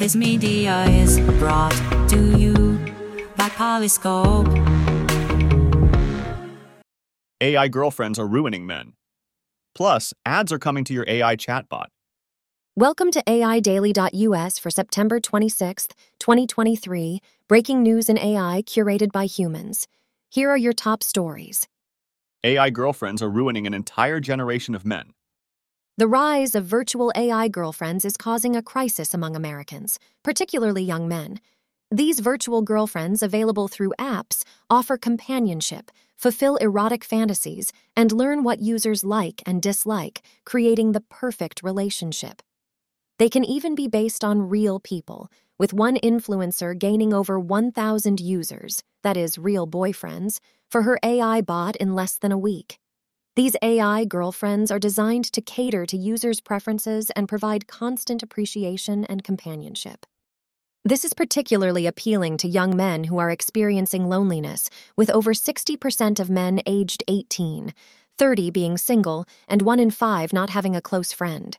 This media is brought to you by Polyscope. AI girlfriends are ruining men. Plus, ads are coming to your AI chatbot. Welcome to AIDaily.us for September 26th, 2023, breaking news in AI curated by humans. Here are your top stories. AI girlfriends are ruining an entire generation of men. The rise of virtual AI girlfriends is causing a crisis among Americans, particularly young men. These virtual girlfriends, available through apps, offer companionship, fulfill erotic fantasies, and learn what users like and dislike, creating the perfect relationship. They can even be based on real people, with one influencer gaining over 1,000 users, that is, real boyfriends, for her AI bot in less than a week. These AI girlfriends are designed to cater to users' preferences and provide constant appreciation and companionship. This is particularly appealing to young men who are experiencing loneliness, with over 60% of men aged 18, 30 being single, and 1 in 5 not having a close friend.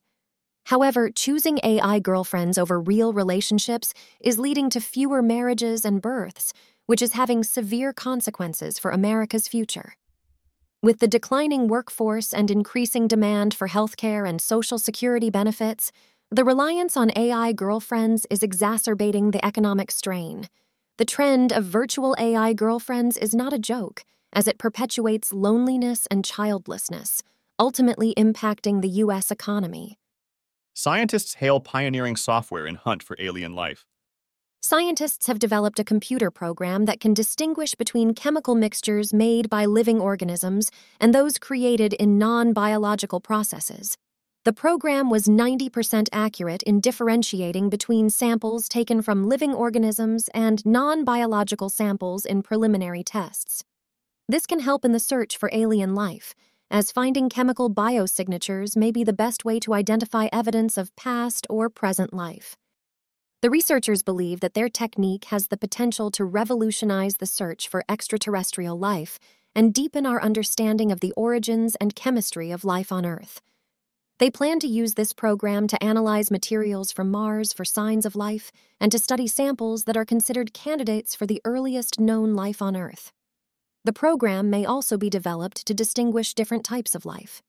However, choosing AI girlfriends over real relationships is leading to fewer marriages and births, which is having severe consequences for America's future. With the declining workforce and increasing demand for healthcare and social security benefits, the reliance on AI girlfriends is exacerbating the economic strain. The trend of virtual AI girlfriends is not a joke, as it perpetuates loneliness and childlessness, ultimately impacting the U.S. economy. Scientists hail pioneering software in hunt for alien life. Scientists have developed a computer program that can distinguish between chemical mixtures made by living organisms and those created in non biological processes. The program was 90% accurate in differentiating between samples taken from living organisms and non biological samples in preliminary tests. This can help in the search for alien life as finding chemical biosignatures may be the best way to identify evidence of past or present life. The researchers believe that their technique has the potential to revolutionize the search for extraterrestrial life and deepen our understanding of the origins and chemistry of life on Earth. They plan to use this program to analyze materials from Mars for signs of life and to study samples that are considered candidates for the earliest known life on Earth. The program may also be developed to distinguish different types of life.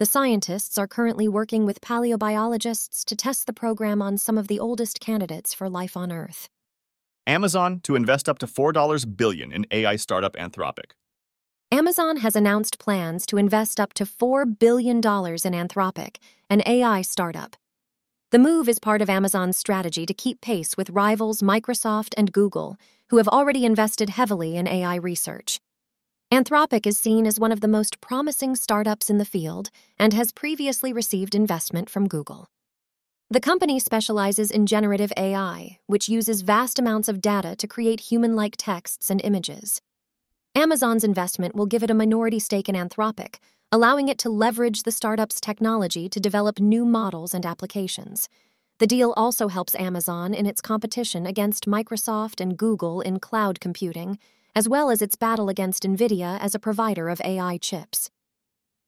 The scientists are currently working with paleobiologists to test the program on some of the oldest candidates for life on Earth. Amazon to invest up to $4 billion in AI startup Anthropic. Amazon has announced plans to invest up to $4 billion in Anthropic, an AI startup. The move is part of Amazon's strategy to keep pace with rivals Microsoft and Google, who have already invested heavily in AI research. Anthropic is seen as one of the most promising startups in the field and has previously received investment from Google. The company specializes in generative AI, which uses vast amounts of data to create human like texts and images. Amazon's investment will give it a minority stake in Anthropic, allowing it to leverage the startup's technology to develop new models and applications. The deal also helps Amazon in its competition against Microsoft and Google in cloud computing as well as its battle against NVIDIA as a provider of AI chips.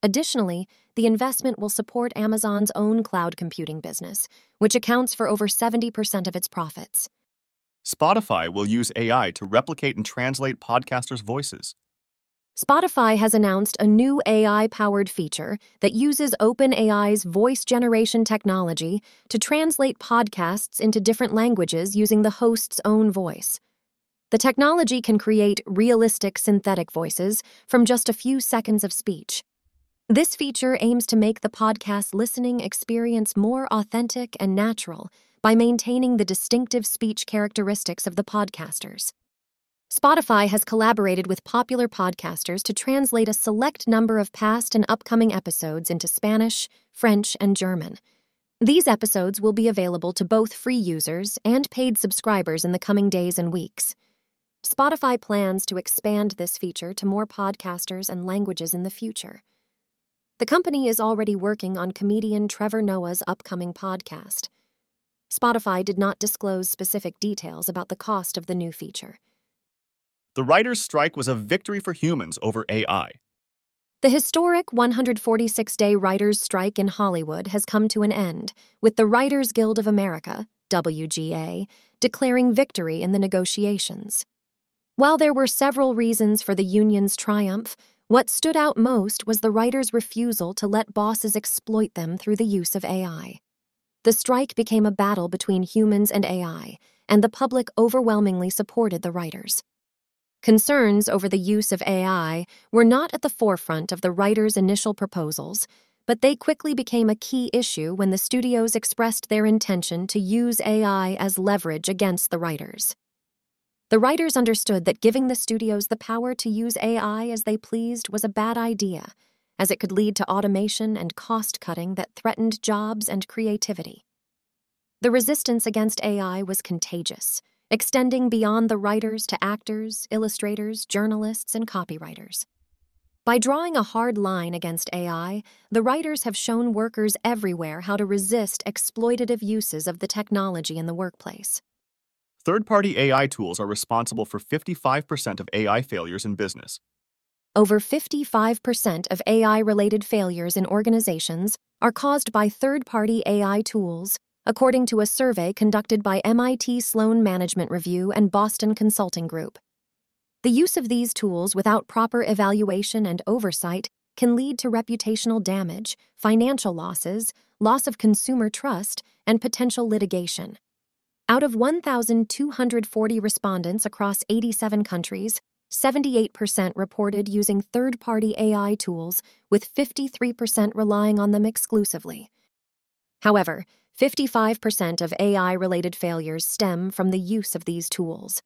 Additionally, the investment will support Amazon's own cloud computing business, which accounts for over 70% of its profits. Spotify will use AI to replicate and translate podcasters' voices. Spotify has announced a new AI powered feature that uses OpenAI's voice generation technology to translate podcasts into different languages using the host's own voice. The technology can create realistic synthetic voices from just a few seconds of speech. This feature aims to make the podcast listening experience more authentic and natural by maintaining the distinctive speech characteristics of the podcasters. Spotify has collaborated with popular podcasters to translate a select number of past and upcoming episodes into Spanish, French, and German. These episodes will be available to both free users and paid subscribers in the coming days and weeks. Spotify plans to expand this feature to more podcasters and languages in the future. The company is already working on comedian Trevor Noah's upcoming podcast. Spotify did not disclose specific details about the cost of the new feature. The writers' strike was a victory for humans over AI. The historic 146 day writers' strike in Hollywood has come to an end, with the Writers Guild of America, WGA, declaring victory in the negotiations. While there were several reasons for the union's triumph, what stood out most was the writers' refusal to let bosses exploit them through the use of AI. The strike became a battle between humans and AI, and the public overwhelmingly supported the writers. Concerns over the use of AI were not at the forefront of the writers' initial proposals, but they quickly became a key issue when the studios expressed their intention to use AI as leverage against the writers. The writers understood that giving the studios the power to use AI as they pleased was a bad idea, as it could lead to automation and cost cutting that threatened jobs and creativity. The resistance against AI was contagious, extending beyond the writers to actors, illustrators, journalists, and copywriters. By drawing a hard line against AI, the writers have shown workers everywhere how to resist exploitative uses of the technology in the workplace. Third party AI tools are responsible for 55% of AI failures in business. Over 55% of AI related failures in organizations are caused by third party AI tools, according to a survey conducted by MIT Sloan Management Review and Boston Consulting Group. The use of these tools without proper evaluation and oversight can lead to reputational damage, financial losses, loss of consumer trust, and potential litigation. Out of 1,240 respondents across 87 countries, 78% reported using third party AI tools, with 53% relying on them exclusively. However, 55% of AI related failures stem from the use of these tools.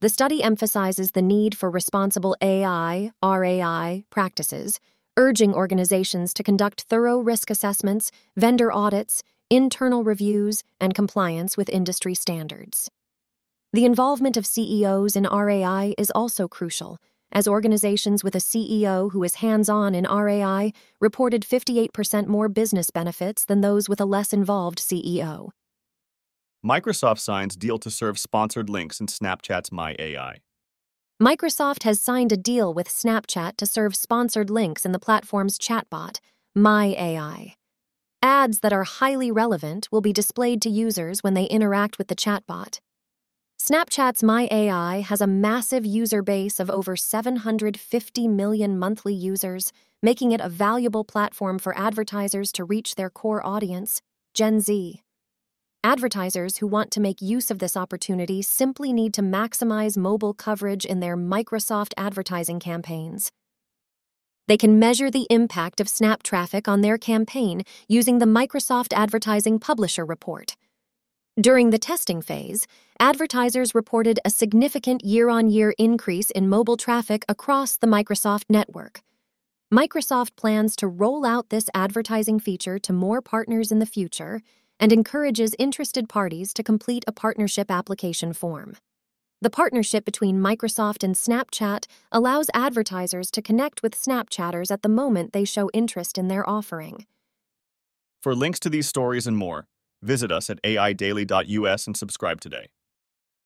The study emphasizes the need for responsible AI, RAI, practices, urging organizations to conduct thorough risk assessments, vendor audits, internal reviews, and compliance with industry standards. The involvement of CEOs in RAI is also crucial, as organizations with a CEO who is hands on in RAI reported 58% more business benefits than those with a less involved CEO. Microsoft signs deal to serve sponsored links in Snapchat's My AI. Microsoft has signed a deal with Snapchat to serve sponsored links in the platform's chatbot, My AI. Ads that are highly relevant will be displayed to users when they interact with the chatbot. Snapchat's My AI has a massive user base of over 750 million monthly users, making it a valuable platform for advertisers to reach their core audience, Gen Z. Advertisers who want to make use of this opportunity simply need to maximize mobile coverage in their Microsoft advertising campaigns. They can measure the impact of Snap traffic on their campaign using the Microsoft Advertising Publisher Report. During the testing phase, advertisers reported a significant year on year increase in mobile traffic across the Microsoft network. Microsoft plans to roll out this advertising feature to more partners in the future and encourages interested parties to complete a partnership application form. The partnership between Microsoft and Snapchat allows advertisers to connect with Snapchatters at the moment they show interest in their offering. For links to these stories and more, visit us at aidaily.us and subscribe today.